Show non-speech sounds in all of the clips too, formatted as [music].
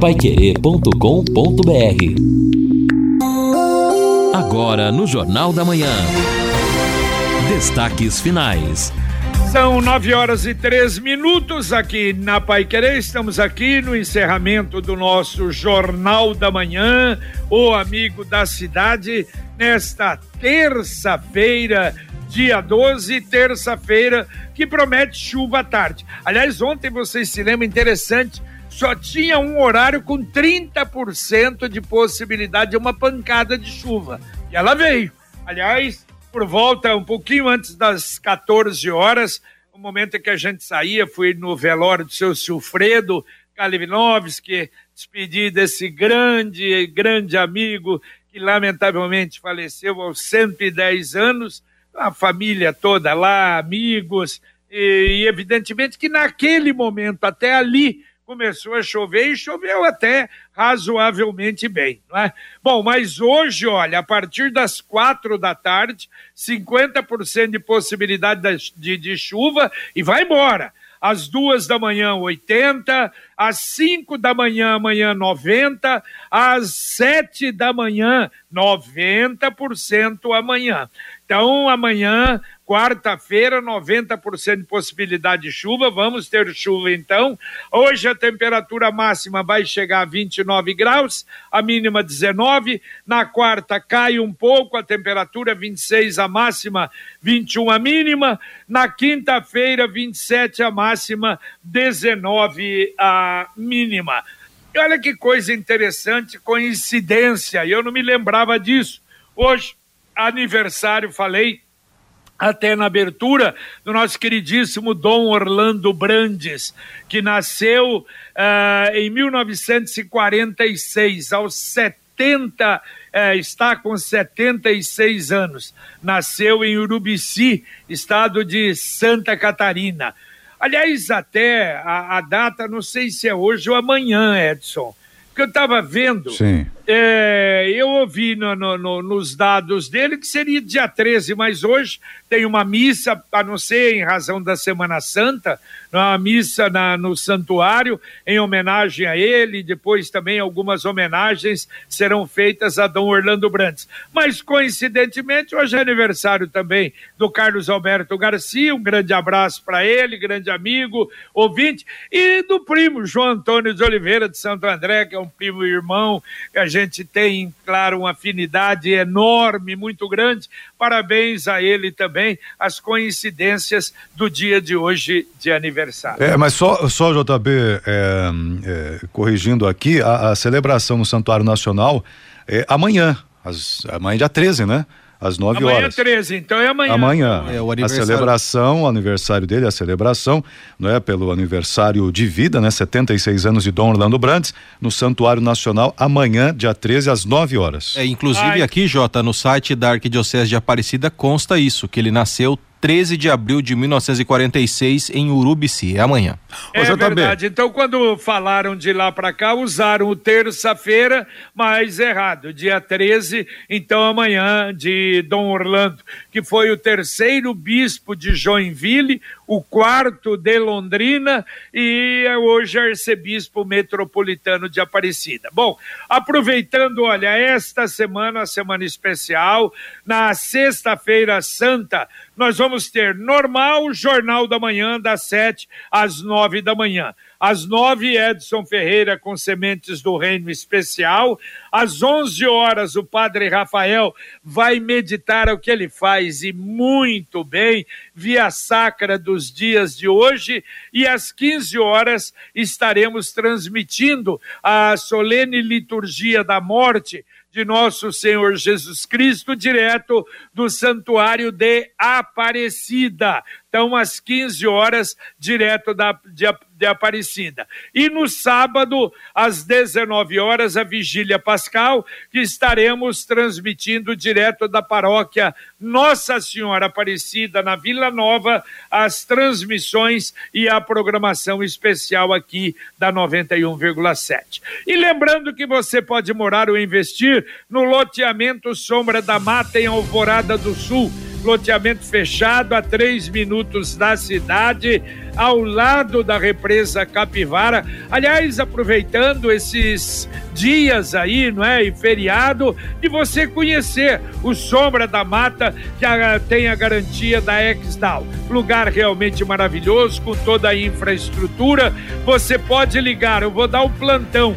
paiquerê.com.br Agora no Jornal da Manhã. Destaques finais. São nove horas e três minutos aqui na Pai Querer. Estamos aqui no encerramento do nosso Jornal da Manhã, o amigo da cidade, nesta terça-feira, dia 12, terça-feira, que promete chuva à tarde. Aliás, ontem vocês se lembram interessante, só tinha um horário com 30% de possibilidade de uma pancada de chuva. E ela veio. Aliás, por volta, um pouquinho antes das 14 horas, o momento em que a gente saía, fui no velório do seu Silfredo Kalivinovski, despedi desse grande, grande amigo que lamentavelmente faleceu aos 110 anos, a família toda lá, amigos, e, e evidentemente que naquele momento, até ali, começou a chover e choveu até razoavelmente bem, não é? Bom, mas hoje, olha, a partir das quatro da tarde, 50% de possibilidade de, de chuva e vai embora às duas da manhã 80, às cinco da manhã amanhã 90, às sete da manhã 90% amanhã. Então amanhã Quarta-feira, 90% de possibilidade de chuva. Vamos ter chuva então. Hoje a temperatura máxima vai chegar a 29 graus, a mínima 19. Na quarta cai um pouco a temperatura, 26 a máxima, 21 a mínima. Na quinta-feira, 27 a máxima, 19 a mínima. E olha que coisa interessante, coincidência, eu não me lembrava disso. Hoje, aniversário, falei até na abertura do nosso queridíssimo Dom Orlando Brandes, que nasceu uh, em 1946, aos 70, uh, eh, está com 76 anos. Nasceu em Urubici, estado de Santa Catarina. Aliás, até a, a data, não sei se é hoje ou amanhã, Edson, que eu estava vendo. Sim é, eu ouvi no, no, no, nos dados dele que seria dia 13, mas hoje tem uma missa, a não ser em razão da Semana Santa, uma missa na, no santuário em homenagem a ele, depois também algumas homenagens serão feitas a Dom Orlando Brandes. Mas, coincidentemente, hoje é aniversário também do Carlos Alberto Garcia, um grande abraço para ele, grande amigo, ouvinte, e do primo João Antônio de Oliveira de Santo André, que é um primo irmão que a gente gente tem, claro, uma afinidade enorme, muito grande. Parabéns a ele também, as coincidências do dia de hoje de aniversário. É, mas só, só JB, é, é, corrigindo aqui, a, a, celebração no Santuário Nacional é amanhã, as, amanhã dia 13, né? Às 9 amanhã horas. Amanhã é 13, então é amanhã. Amanhã. É o aniversário. A celebração, o aniversário dele, a celebração, não é? Pelo aniversário de vida, né? 76 anos de Dom Orlando Brandes, no Santuário Nacional, amanhã, dia 13, às 9 horas. É, inclusive Ai. aqui, Jota, no site da Arquidiocese de Aparecida consta isso, que ele nasceu 13 de abril de 1946 em Urubici. É amanhã. É verdade. Então, quando falaram de lá para cá, usaram o terça-feira, mas errado. Dia 13, então amanhã, de Dom Orlando, que foi o terceiro bispo de Joinville, o quarto de Londrina e é hoje arcebispo metropolitano de Aparecida. Bom, aproveitando, olha, esta semana, semana especial, na sexta-feira santa, nós vamos ter normal Jornal da Manhã, das sete às nove da manhã. Às nove, Edson Ferreira com Sementes do Reino Especial. Às onze horas, o Padre Rafael vai meditar o que ele faz e muito bem, via sacra dos dias de hoje. E às quinze horas, estaremos transmitindo a solene liturgia da morte de nosso Senhor Jesus Cristo, direto do Santuário de Aparecida. Então, às 15 horas, direto da, de, de Aparecida. E no sábado, às 19 horas, a Vigília Pascal, que estaremos transmitindo direto da paróquia Nossa Senhora Aparecida, na Vila Nova, as transmissões e a programação especial aqui da 91,7. E lembrando que você pode morar ou investir no loteamento Sombra da Mata, em Alvorada do Sul loteamento fechado a três minutos da cidade, ao lado da represa Capivara. Aliás, aproveitando esses dias aí, não é? E feriado, de você conhecer o Sombra da Mata, que tem a garantia da Exdal. Lugar realmente maravilhoso, com toda a infraestrutura. Você pode ligar, eu vou dar o um plantão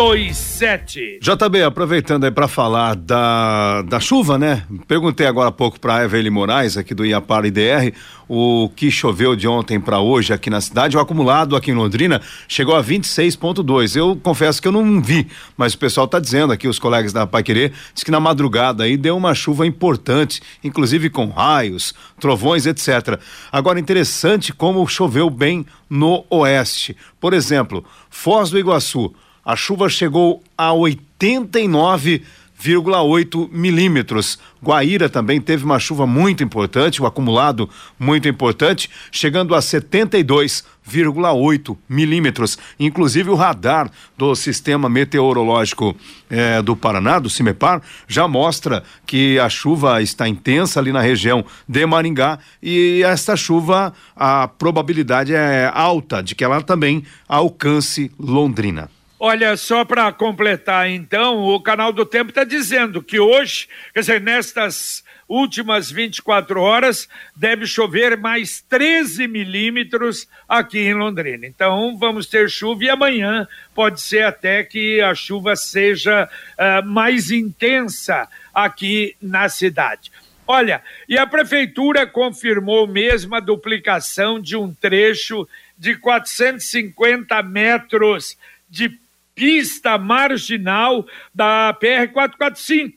27. JB, aproveitando aí para falar da, da chuva, né? Perguntei agora há pouco para Evelyn Moraes, aqui do Iapar IDR, o que choveu de ontem para hoje aqui na cidade. O acumulado aqui em Londrina chegou a 26,2. Eu confesso que eu não vi, mas o pessoal está dizendo aqui, os colegas da Pai Querer, diz que na madrugada aí deu uma chuva importante, inclusive com raios, trovões, etc. Agora, interessante como choveu bem no oeste. Por exemplo, Foz do Iguaçu a chuva chegou a 89,8 milímetros. Guaíra também teve uma chuva muito importante, o um acumulado muito importante, chegando a 72,8 milímetros. Inclusive o radar do sistema meteorológico eh, do Paraná, do CIMEPAR, já mostra que a chuva está intensa ali na região de Maringá e esta chuva, a probabilidade é alta de que ela também alcance Londrina. Olha, só para completar então, o canal do Tempo está dizendo que hoje, quer dizer, nestas últimas 24 horas, deve chover mais 13 milímetros aqui em Londrina. Então, vamos ter chuva e amanhã pode ser até que a chuva seja uh, mais intensa aqui na cidade. Olha, e a prefeitura confirmou mesmo a duplicação de um trecho de 450 metros de pista marginal da PR-445.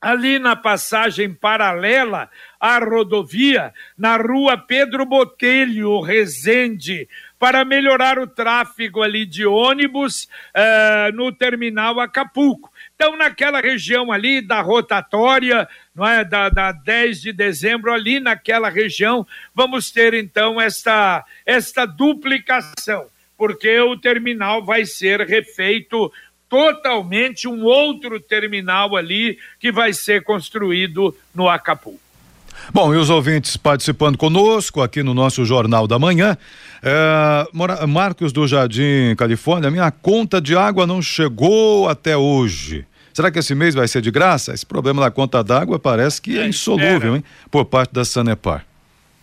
Ali na passagem paralela à rodovia, na rua Pedro Botelho, Resende, para melhorar o tráfego ali de ônibus uh, no terminal Acapulco. Então, naquela região ali da rotatória, não é, da, da 10 de dezembro, ali naquela região, vamos ter então esta, esta duplicação porque o terminal vai ser refeito totalmente um outro terminal ali que vai ser construído no Acapulco. Bom, e os ouvintes participando conosco aqui no nosso Jornal da Manhã. É, Marcos do Jardim, Califórnia, minha conta de água não chegou até hoje. Será que esse mês vai ser de graça? Esse problema da conta d'água parece que é, é insolúvel, hein? Por parte da Sanepar.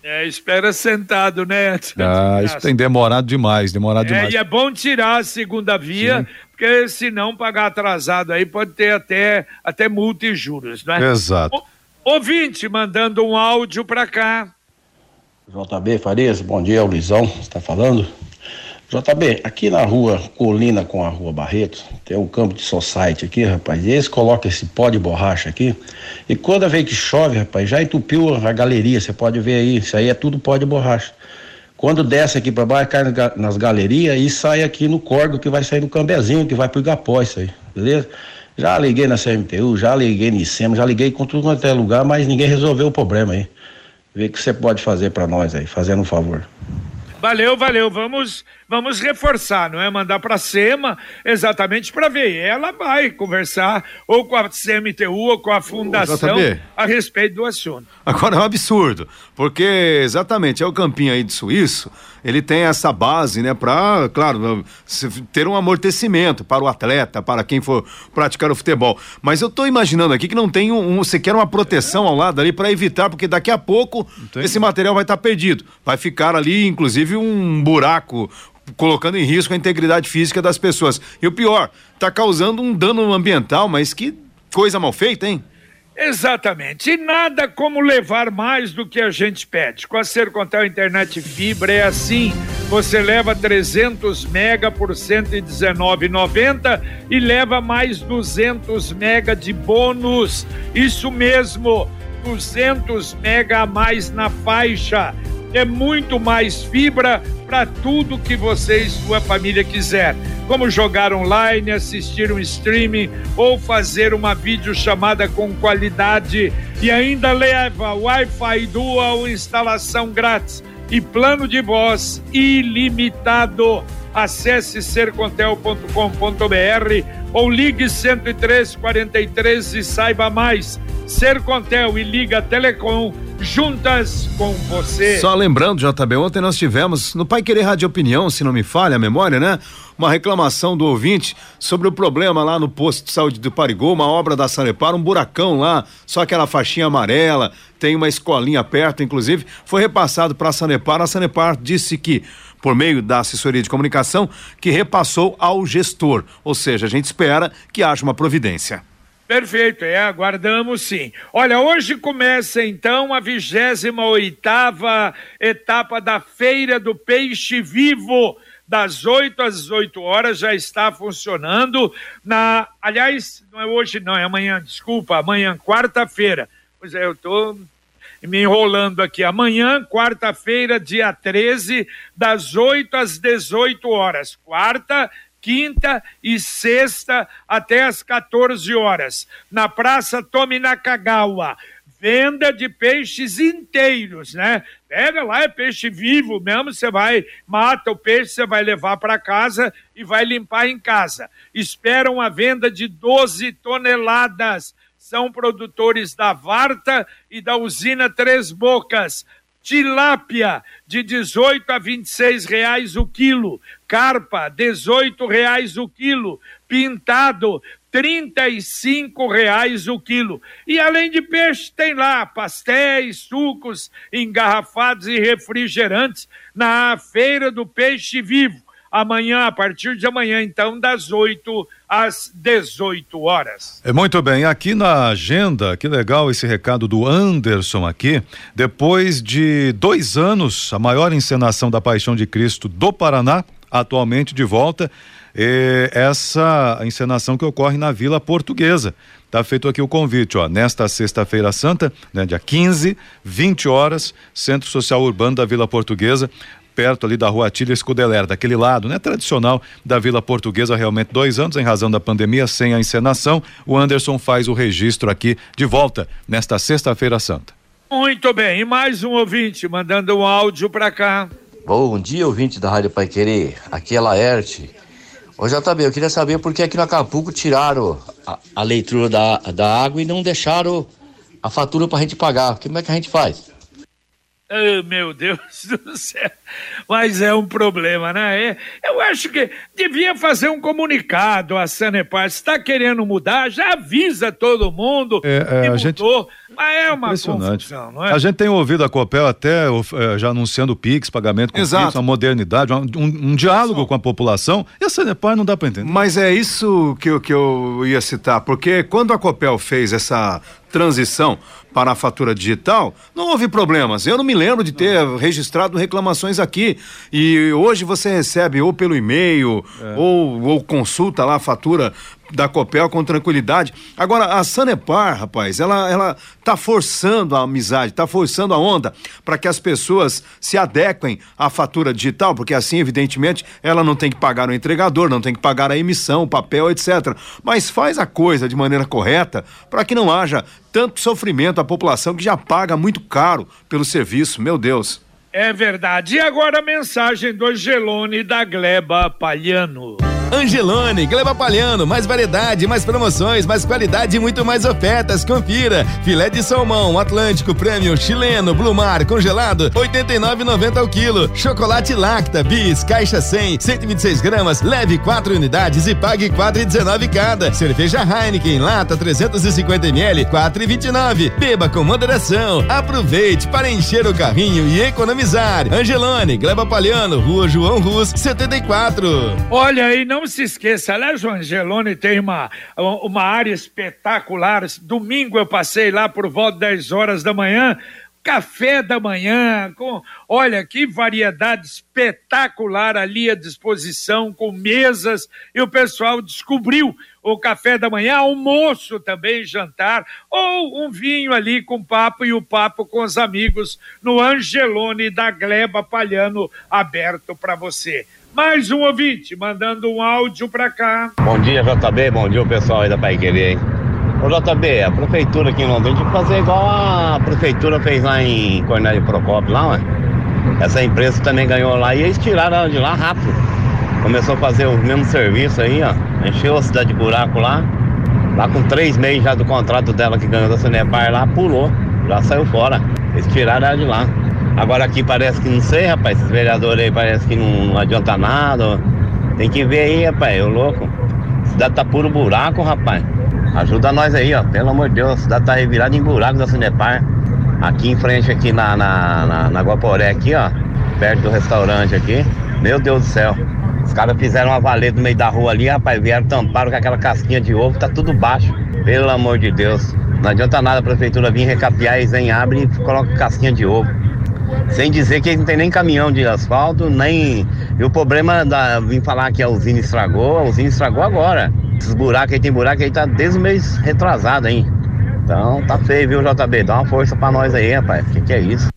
É, espera sentado, né? Ah, isso tem demorado demais, demorado é, demais. E é bom tirar a segunda via, Sim. porque se não pagar atrasado aí pode ter até, até multa e juros, né? Exato. O, ouvinte mandando um áudio para cá. JB Farias, bom dia, o Luizão, está falando? JB, aqui na rua Colina com a rua Barreto, tem um campo de society aqui, rapaz. E eles colocam esse pó de borracha aqui. E quando vez que chove, rapaz, já entupiu a galeria. Você pode ver aí, isso aí é tudo pó de borracha. Quando desce aqui para baixo, cai nas galerias e sai aqui no córrego que vai sair no cambezinho, que vai pro Igapó, isso aí, beleza? Já liguei na CMTU, já liguei no ICEM, já liguei com tudo quanto é lugar, mas ninguém resolveu o problema aí. Vê o que você pode fazer para nós aí, fazendo um favor. Valeu, valeu. Vamos, vamos reforçar, não é? Mandar para a SEMA exatamente para ver. Ela vai conversar ou com a CMTU ou com a fundação a respeito do assunto. Agora é um absurdo, porque exatamente é o campinho aí de Suíço ele tem essa base, né, para, claro, ter um amortecimento para o atleta, para quem for praticar o futebol. Mas eu estou imaginando aqui que não tem um, um sequer uma proteção ao lado ali para evitar, porque daqui a pouco Entendi. esse material vai estar tá perdido. Vai ficar ali, inclusive, um buraco colocando em risco a integridade física das pessoas. E o pior, está causando um dano ambiental, mas que coisa mal feita, hein? Exatamente. E nada como levar mais do que a gente pede. Com a Sercontel Internet Fibra é assim. Você leva 300 mega por 119,90 e leva mais 200 mega de bônus. Isso mesmo, 200 mega a mais na faixa é muito mais fibra para tudo que você e sua família quiser, como jogar online, assistir um streaming ou fazer uma videochamada com qualidade e ainda leva Wi-Fi Dual instalação grátis e plano de voz ilimitado. Acesse sercontel.com.br ou ligue 10343 e saiba mais. Sercontel e Liga Telecom juntas com você. Só lembrando, JB, ontem nós tivemos no Pai Querer Rádio Opinião, se não me falha a memória, né? Uma reclamação do ouvinte sobre o problema lá no posto de saúde do Parigô, uma obra da Sanepar, um buracão lá, só aquela faixinha amarela, tem uma escolinha perto, inclusive, foi repassado para a Sanepar. A Sanepar disse que por meio da assessoria de comunicação, que repassou ao gestor. Ou seja, a gente espera que haja uma providência. Perfeito, é, aguardamos sim. Olha, hoje começa então a 28 oitava etapa da Feira do Peixe Vivo, das 8 às 18 horas, já está funcionando na, aliás, não é hoje não, é amanhã, desculpa, amanhã, quarta-feira. Pois é, eu tô me enrolando aqui. Amanhã, quarta-feira, dia 13, das 8 às 18 horas. Quarta quinta e sexta até as 14 horas, na Praça Tominacagawa. Venda de peixes inteiros, né? Pega lá, é peixe vivo mesmo, você vai, mata o peixe, você vai levar para casa e vai limpar em casa. Esperam a venda de 12 toneladas. São produtores da Varta e da usina Três Bocas tilápia de 18 a 26 reais o quilo, carpa 18 reais o quilo, pintado 35 reais o quilo. E além de peixe, tem lá pastéis, sucos, engarrafados e refrigerantes na Feira do Peixe Vivo amanhã, a partir de amanhã, então, das 8 às 18 horas. É muito bem, aqui na agenda, que legal esse recado do Anderson aqui. Depois de dois anos, a maior encenação da Paixão de Cristo do Paraná, atualmente de volta, é essa encenação que ocorre na Vila Portuguesa. Tá feito aqui o convite, ó, nesta sexta-feira santa, né, dia 15, 20 horas, Centro Social Urbano da Vila Portuguesa perto ali da rua Atília Escudeler, daquele lado, né? Tradicional da Vila Portuguesa, realmente dois anos em razão da pandemia, sem a encenação. O Anderson faz o registro aqui de volta nesta sexta-feira santa. Muito bem, e mais um ouvinte mandando um áudio para cá. Bom dia, ouvinte da Rádio Pai Querer. Aqui é Laerte. Ô JB, eu queria saber por que aqui no Acapulco tiraram a, a leitura da, da água e não deixaram a fatura para a gente pagar. Como é que a gente faz? Oh, meu Deus [laughs] do céu. Mas é um problema, né? É, eu acho que devia fazer um comunicado a Sanepar. Se está querendo mudar, já avisa todo mundo é, é, que mudou. Gente... Mas é uma confusão, não é? A gente tem ouvido a Copel até é, já anunciando o PIX, pagamento com Exato. PIX, uma modernidade, um, um, diálogo com a população. E a Sanepar não dá para entender. Mas é isso que, eu- que eu ia citar, porque quando a Copel fez essa transição para a fatura digital, não houve problemas. Eu não me lembro de ter registrado reclamações aqui. E hoje você recebe ou pelo e-mail ou, ou consulta lá a fatura da Copel com tranquilidade. Agora, a Sanepar, rapaz, ela, ela tá forçando a amizade, tá forçando a onda para que as pessoas se adequem à fatura digital, porque assim, evidentemente, ela não tem que pagar o entregador, não tem que pagar a emissão, o papel, etc. Mas faz a coisa de maneira correta para que não haja tanto sofrimento à população que já paga muito caro pelo serviço. Meu Deus. É verdade. E agora a mensagem do Angelone da Gleba Palhano. Angelone, Gleba Palhano, mais variedade, mais promoções, mais qualidade e muito mais ofertas. Confira. Filé de salmão, Atlântico Prêmio, chileno, Blue Mar, congelado, 89,90 ao quilo. Chocolate Lacta, Bis, caixa 100, 126 gramas, leve 4 unidades e pague 4,19 cada. Cerveja Heineken, lata 350 ml, 4,29. Beba com moderação. Aproveite para encher o carrinho e economizar. Angelone, Gleba Palhano, Rua João Rus, 74. Olha, e não se esqueça, aliás, o Angelone tem uma, uma área espetacular. Domingo eu passei lá por volta das 10 horas da manhã. Café da manhã, com olha que variedade espetacular ali à disposição, com mesas, e o pessoal descobriu o café da manhã, almoço também, jantar, ou um vinho ali com papo e o papo com os amigos no Angelone da Gleba Palhano, aberto para você. Mais um ouvinte mandando um áudio para cá. Bom dia, JB. Bom dia, pessoal aí da Pai Querer, hein? Ô, JB, a prefeitura aqui em Londrina tem que fazer igual a prefeitura fez lá em Cornélio Procópio, lá, ué. essa empresa também ganhou lá e eles tiraram ela de lá rápido. Começou a fazer o mesmo serviço aí, ó. Encheu a cidade de buraco lá. Lá com três meses já do contrato dela que ganhou da Sanepar lá, pulou. Já saiu fora. Eles tiraram ela de lá. Agora aqui parece que não sei, rapaz. Esses vereadores aí parece que não, não adianta nada. Tem que ver aí, rapaz, o louco. A cidade tá puro buraco, rapaz. Ajuda nós aí, ó. Pelo amor de Deus, a cidade tá revirada em buraco da Sanepar. Aqui em frente, aqui na, na, na, na Guaporé, aqui, ó. Perto do restaurante aqui. Meu Deus do céu. Os caras fizeram uma valeta no meio da rua ali, rapaz. Vieram, tamparam com aquela casquinha de ovo, tá tudo baixo. Pelo amor de Deus. Não adianta nada a prefeitura vir recapear, eles nem abrem e coloca casquinha de ovo. Sem dizer que não tem nem caminhão de asfalto, nem. E o problema da. Vim falar que a usina estragou, a usina estragou agora. Esses buracos aí tem buraco aí tá desde o mês retrasado, hein? Então tá feio, viu, JB? Dá uma força pra nós aí, rapaz. O que, que é isso?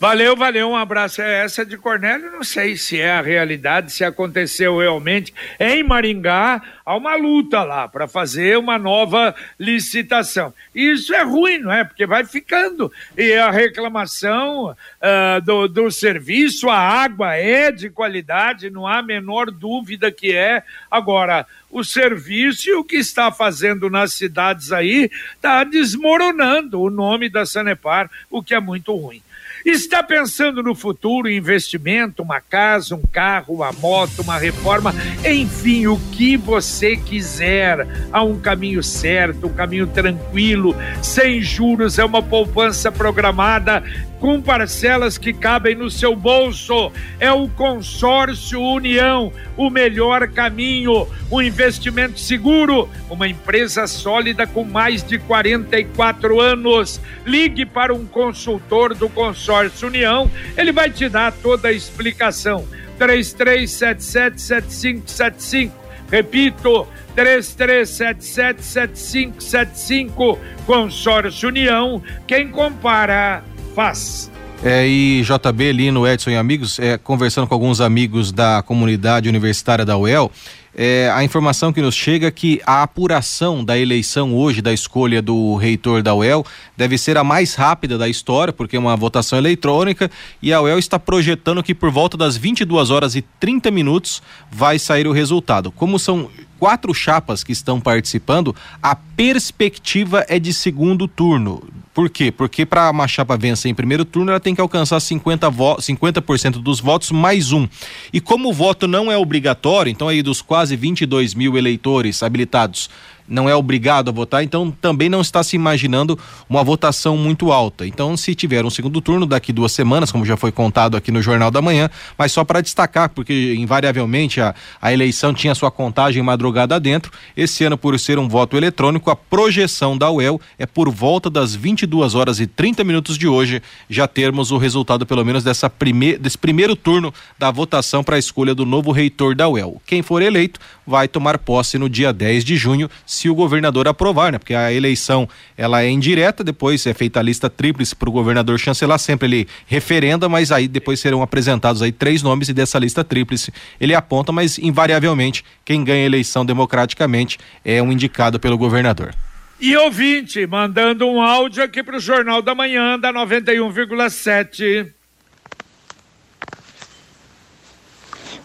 Valeu, valeu, um abraço. É essa de Cornélio, não sei se é a realidade, se aconteceu realmente. Em Maringá, há uma luta lá para fazer uma nova licitação. E isso é ruim, não é? Porque vai ficando. E a reclamação uh, do, do serviço, a água é de qualidade, não há a menor dúvida que é. Agora, o serviço e o que está fazendo nas cidades aí está desmoronando o nome da Sanepar, o que é muito ruim. Está pensando no futuro, investimento, uma casa, um carro, uma moto, uma reforma, enfim, o que você quiser. Há um caminho certo, um caminho tranquilo, sem juros, é uma poupança programada com parcelas que cabem no seu bolso. É o Consórcio União, o melhor caminho, um investimento seguro, uma empresa sólida com mais de 44 anos. Ligue para um consultor do Consórcio União, ele vai te dar toda a explicação. 33777575. Repito, 33777575. Consórcio União, quem compara faz. É, e JB ali no Edson e Amigos, é, conversando com alguns amigos da comunidade universitária da UEL, é, a informação que nos chega é que a apuração da eleição hoje, da escolha do reitor da UEL, deve ser a mais rápida da história, porque é uma votação eletrônica, e a UEL está projetando que por volta das 22 horas e 30 minutos vai sair o resultado. Como são quatro chapas que estão participando, a perspectiva é de segundo turno. Por quê? Porque para uma chapa vencer em primeiro turno, ela tem que alcançar 50%, vo 50 dos votos mais um. E como o voto não é obrigatório, então aí dos quase 22 mil eleitores habilitados, não é obrigado a votar, então também não está se imaginando uma votação muito alta. Então, se tiver um segundo turno daqui duas semanas, como já foi contado aqui no Jornal da Manhã, mas só para destacar, porque invariavelmente a, a eleição tinha sua contagem madrugada dentro, esse ano, por ser um voto eletrônico, a projeção da UEL é por volta das 22 horas e 30 minutos de hoje já termos o resultado, pelo menos, dessa prime desse primeiro turno da votação para a escolha do novo reitor da UEL. Quem for eleito vai tomar posse no dia 10 de junho, se o governador aprovar, né? Porque a eleição ela é indireta, depois é feita a lista tríplice para o governador chancelar, sempre ele referenda, mas aí depois serão apresentados aí três nomes e dessa lista tríplice ele aponta, mas invariavelmente quem ganha a eleição democraticamente é um indicado pelo governador. E ouvinte, mandando um áudio aqui para o Jornal da Manhã da 91,7.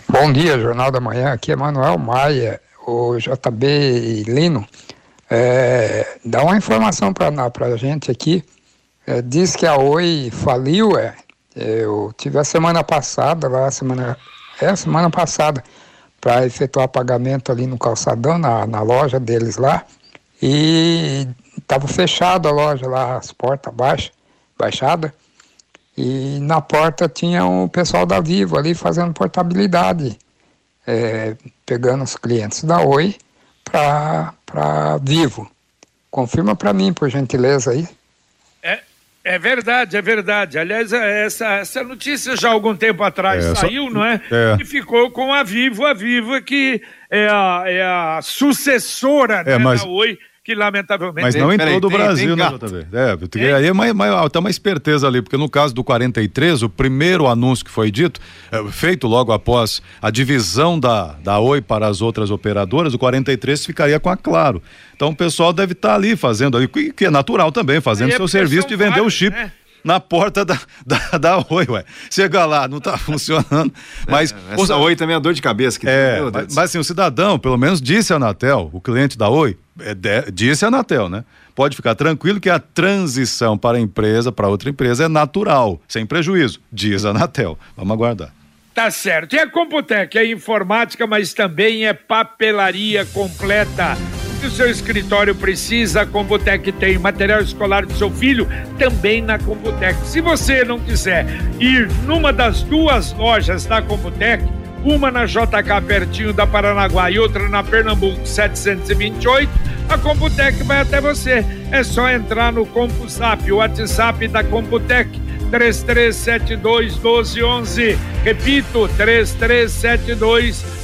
Bom dia, Jornal da Manhã. Aqui é Manuel Maia o JB Lino, é, dá uma informação para a gente aqui. É, diz que a Oi faliu, é. Eu tive a semana passada, lá, semana, é semana passada, para efetuar pagamento ali no calçadão, na, na loja deles lá. E estava fechada a loja lá, as portas baixas, baixada. E na porta tinha o pessoal da Vivo ali fazendo portabilidade é, pegando os clientes da Oi para Vivo. Confirma para mim, por gentileza aí. É, é verdade, é verdade. Aliás, é, essa, essa notícia já há algum tempo atrás é, saiu, não é? é? E ficou com a Vivo, a Vivo que é a, é a sucessora é, né, mas... da Oi que lamentavelmente. Mas não em todo o Brasil, né, JB? É, porque aí é mais, mais, tem uma esperteza ali, porque no caso do 43, o primeiro anúncio que foi dito, é, feito logo após a divisão da, da Oi para as outras operadoras, o 43 ficaria com a Claro. Então o pessoal deve estar tá ali fazendo, que é natural também, fazendo seu serviço de vender vários, o chip. Né? Na porta da, da, da Oi, ué. Chega lá, não tá [laughs] funcionando. Mas. É, essa Oi também é dor de cabeça que é, tem, mas, mas assim, o cidadão, pelo menos disse a Anatel, o cliente da Oi, é, de, disse a Anatel, né? Pode ficar tranquilo que a transição para a empresa, para outra empresa, é natural, sem prejuízo, diz a Anatel. Vamos aguardar. Tá certo. E a Computec é informática, mas também é papelaria completa. Que o seu escritório precisa, a Computec tem. Material escolar do seu filho, também na Computec. Se você não quiser ir numa das duas lojas da Computec, uma na JK pertinho da Paranaguá e outra na Pernambuco 728, a Computec vai até você. É só entrar no CompuSap, o WhatsApp da Computec 3372 1211. Repito, 3372 1211.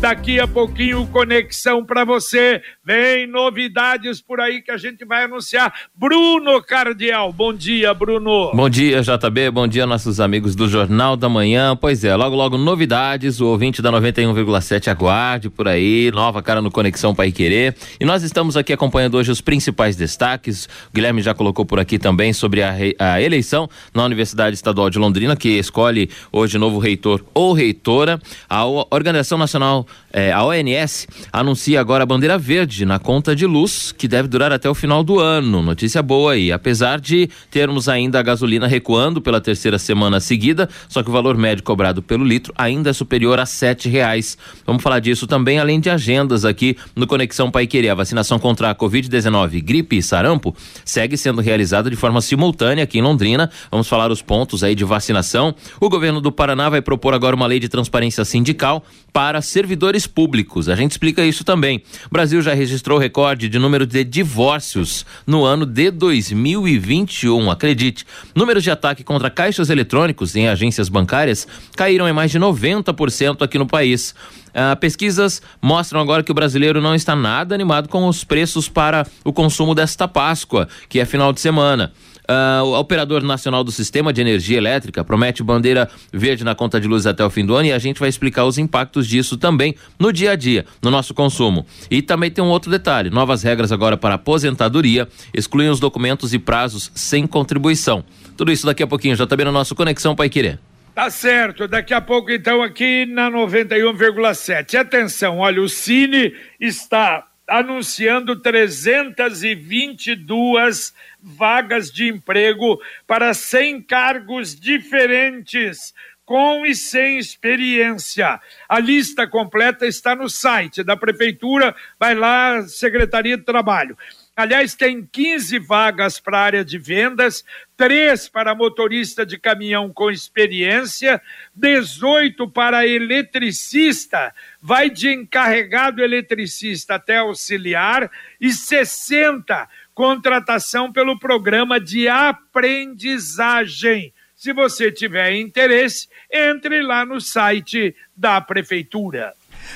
Daqui a pouquinho, conexão para você. Vem novidades por aí que a gente vai anunciar. Bruno Cardial, bom dia, Bruno. Bom dia, JB. Bom dia, nossos amigos do Jornal da Manhã. Pois é, logo, logo novidades. O ouvinte da 91,7 aguarde por aí. Nova cara no Conexão Pai Querer. E nós estamos aqui acompanhando hoje os principais destaques. O Guilherme já colocou por aqui também sobre a, a eleição na Universidade Estadual de Londrina, que escolhe hoje novo reitor ou reitora. A Organização Nacional, eh, a ONS, anuncia agora a bandeira verde na conta de luz, que deve durar até o final do ano. Notícia boa aí. Apesar de termos ainda a gasolina recuando pela terceira semana seguida, só que o valor médio cobrado pelo litro ainda é superior a sete reais. Vamos falar disso também, além de agendas aqui no Conexão Pai Querer. A vacinação contra a Covid-19, gripe e sarampo segue sendo realizada de forma simultânea aqui em Londrina. Vamos falar os pontos aí de vacinação. O governo do Paraná vai propor agora uma lei de transparência sindical para servidores públicos. A gente explica isso também. O Brasil já registrou recorde de número de divórcios no ano de 2021. Acredite, números de ataque contra caixas eletrônicos em agências bancárias caíram em mais de 90% aqui no país. Uh, pesquisas mostram agora que o brasileiro não está nada animado com os preços para o consumo desta Páscoa, que é final de semana. Uh, o operador nacional do sistema de energia elétrica promete bandeira verde na conta de luz até o fim do ano e a gente vai explicar os impactos disso também no dia a dia, no nosso consumo. E também tem um outro detalhe: novas regras agora para aposentadoria excluem os documentos e prazos sem contribuição. Tudo isso daqui a pouquinho, já também no nosso Conexão Pai Querer. Tá certo, daqui a pouco então aqui na 91,7. Atenção, olha, o Cine está anunciando 322 vagas de emprego para 100 cargos diferentes com e sem experiência. A lista completa está no site da prefeitura, vai lá, Secretaria de Trabalho. Aliás, tem 15 vagas para área de vendas, três para motorista de caminhão com experiência, 18 para eletricista, vai de encarregado eletricista até auxiliar, e 60 contratação pelo programa de aprendizagem. Se você tiver interesse, entre lá no site da prefeitura.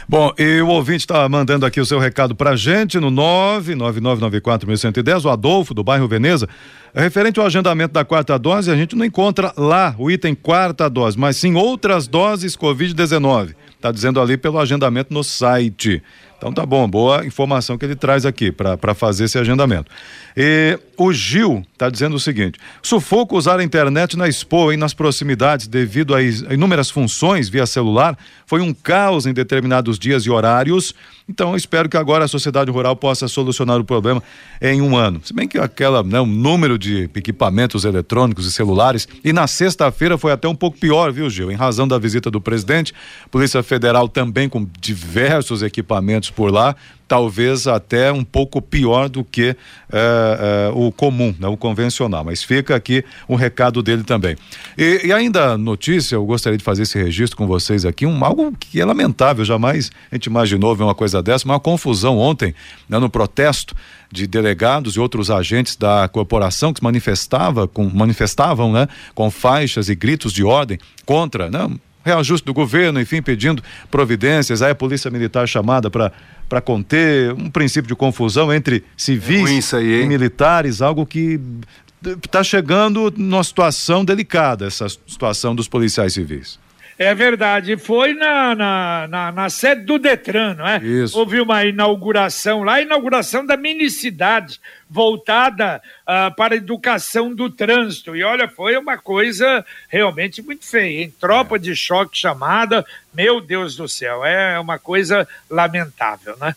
Bom, e o ouvinte está mandando aqui o seu recado pra gente no 999941110, o Adolfo, do bairro Veneza. Referente ao agendamento da quarta dose, a gente não encontra lá o item quarta dose, mas sim outras doses Covid-19. Está dizendo ali pelo agendamento no site. Então tá bom, boa informação que ele traz aqui para fazer esse agendamento. E o Gil está dizendo o seguinte: sufoco usar a internet na Expo e nas proximidades devido a inúmeras funções via celular foi um caos em determinados dias e horários. Então espero que agora a sociedade rural possa solucionar o problema em um ano. Se bem que aquela, né, um número de equipamentos eletrônicos e celulares e na sexta-feira foi até um pouco pior, viu, Gil? Em razão da visita do presidente, Polícia Federal também com diversos equipamentos por lá, talvez até um pouco pior do que eh, eh, o comum, né, o convencional. Mas fica aqui um recado dele também. E, e, ainda notícia, eu gostaria de fazer esse registro com vocês aqui, um algo que é lamentável, jamais a gente imaginou ver uma coisa dessa, uma confusão ontem né, no protesto de delegados e outros agentes da corporação que se manifestava com, manifestavam né, com faixas e gritos de ordem contra né, reajuste do governo, enfim, pedindo providências. Aí a polícia militar chamada para para conter um princípio de confusão entre civis é aí, e militares, algo que está chegando numa situação delicada, essa situação dos policiais civis. É verdade, foi na, na, na, na, sede do Detran, não é? Isso. Houve uma inauguração lá, a inauguração da minicidade, voltada uh, para a educação do trânsito. E olha, foi uma coisa realmente muito feia, hein? Tropa de choque chamada, meu Deus do céu, é uma coisa lamentável, né?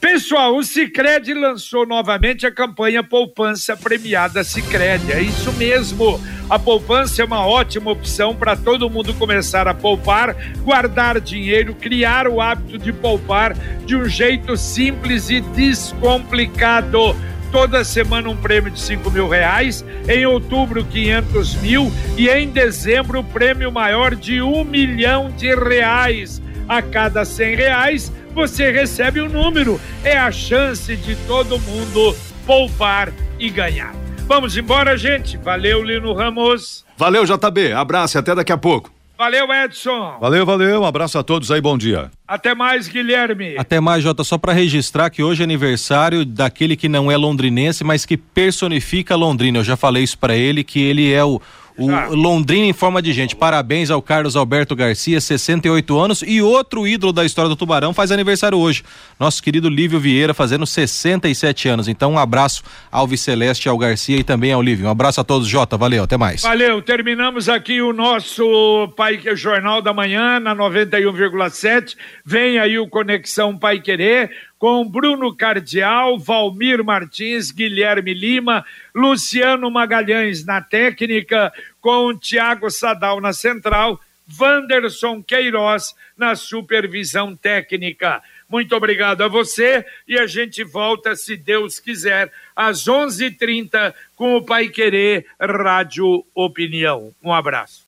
Pessoal, o Cicred lançou novamente a campanha Poupança Premiada Cicred. É isso mesmo. A poupança é uma ótima opção para todo mundo começar a poupar, guardar dinheiro, criar o hábito de poupar de um jeito simples e descomplicado toda semana um prêmio de 5 mil reais, em outubro 500 mil e em dezembro o prêmio maior de um milhão de reais. A cada 100 reais você recebe um número. É a chance de todo mundo poupar e ganhar. Vamos embora, gente. Valeu, Lino Ramos. Valeu, JB. Abraço e até daqui a pouco. Valeu, Edson. Valeu, valeu. Um abraço a todos aí, bom dia. Até mais, Guilherme. Até mais, Jota. Só para registrar que hoje é aniversário daquele que não é londrinense, mas que personifica Londrina. Eu já falei isso para ele, que ele é o o ah. Londrina em forma de gente. Parabéns ao Carlos Alberto Garcia, 68 anos. E outro ídolo da história do Tubarão faz aniversário hoje. Nosso querido Lívio Vieira, fazendo 67 anos. Então, um abraço ao Viceleste, ao Garcia e também ao Lívio. Um abraço a todos, Jota. Valeu, até mais. Valeu, terminamos aqui o nosso Pai Jornal da Manhã na 91,7. Vem aí o Conexão Pai Querer com Bruno Cardial, Valmir Martins, Guilherme Lima, Luciano Magalhães na técnica, com Tiago Sadal na central, Wanderson Queiroz na supervisão técnica. Muito obrigado a você e a gente volta, se Deus quiser, às 11:30 h 30 com o Pai Querer Rádio Opinião. Um abraço.